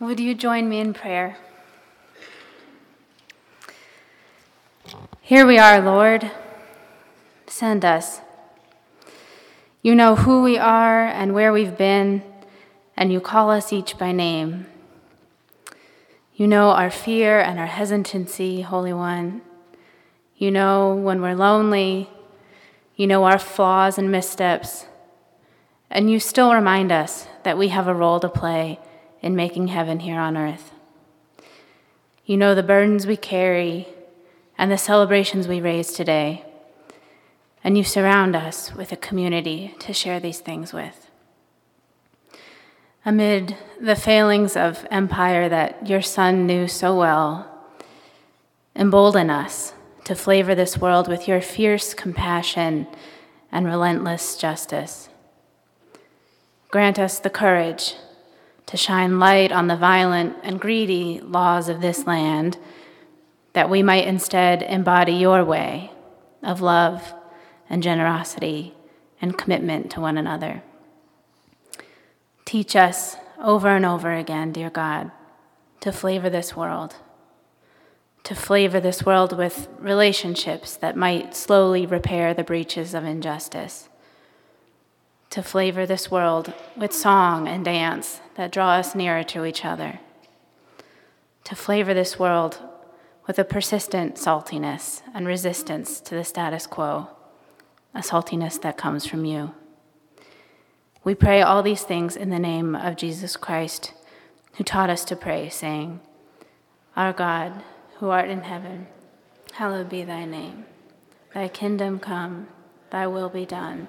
Would you join me in prayer? Here we are, Lord. Send us. You know who we are and where we've been, and you call us each by name. You know our fear and our hesitancy, Holy One. You know when we're lonely. You know our flaws and missteps. And you still remind us that we have a role to play in making heaven here on earth. You know the burdens we carry and the celebrations we raise today, and you surround us with a community to share these things with. Amid the failings of empire that your Son knew so well, embolden us to flavor this world with your fierce compassion and relentless justice. Grant us the courage to shine light on the violent and greedy laws of this land, that we might instead embody your way of love and generosity and commitment to one another. Teach us over and over again, dear God, to flavor this world, to flavor this world with relationships that might slowly repair the breaches of injustice to flavor this world with song and dance that draw us nearer to each other, to flavor this world with a persistent saltiness and resistance to the status quo, a saltiness that comes from you. We pray all these things in the name of Jesus Christ, who taught us to pray, saying, Our God, who art in heaven, hallowed be thy name. Thy kingdom come, thy will be done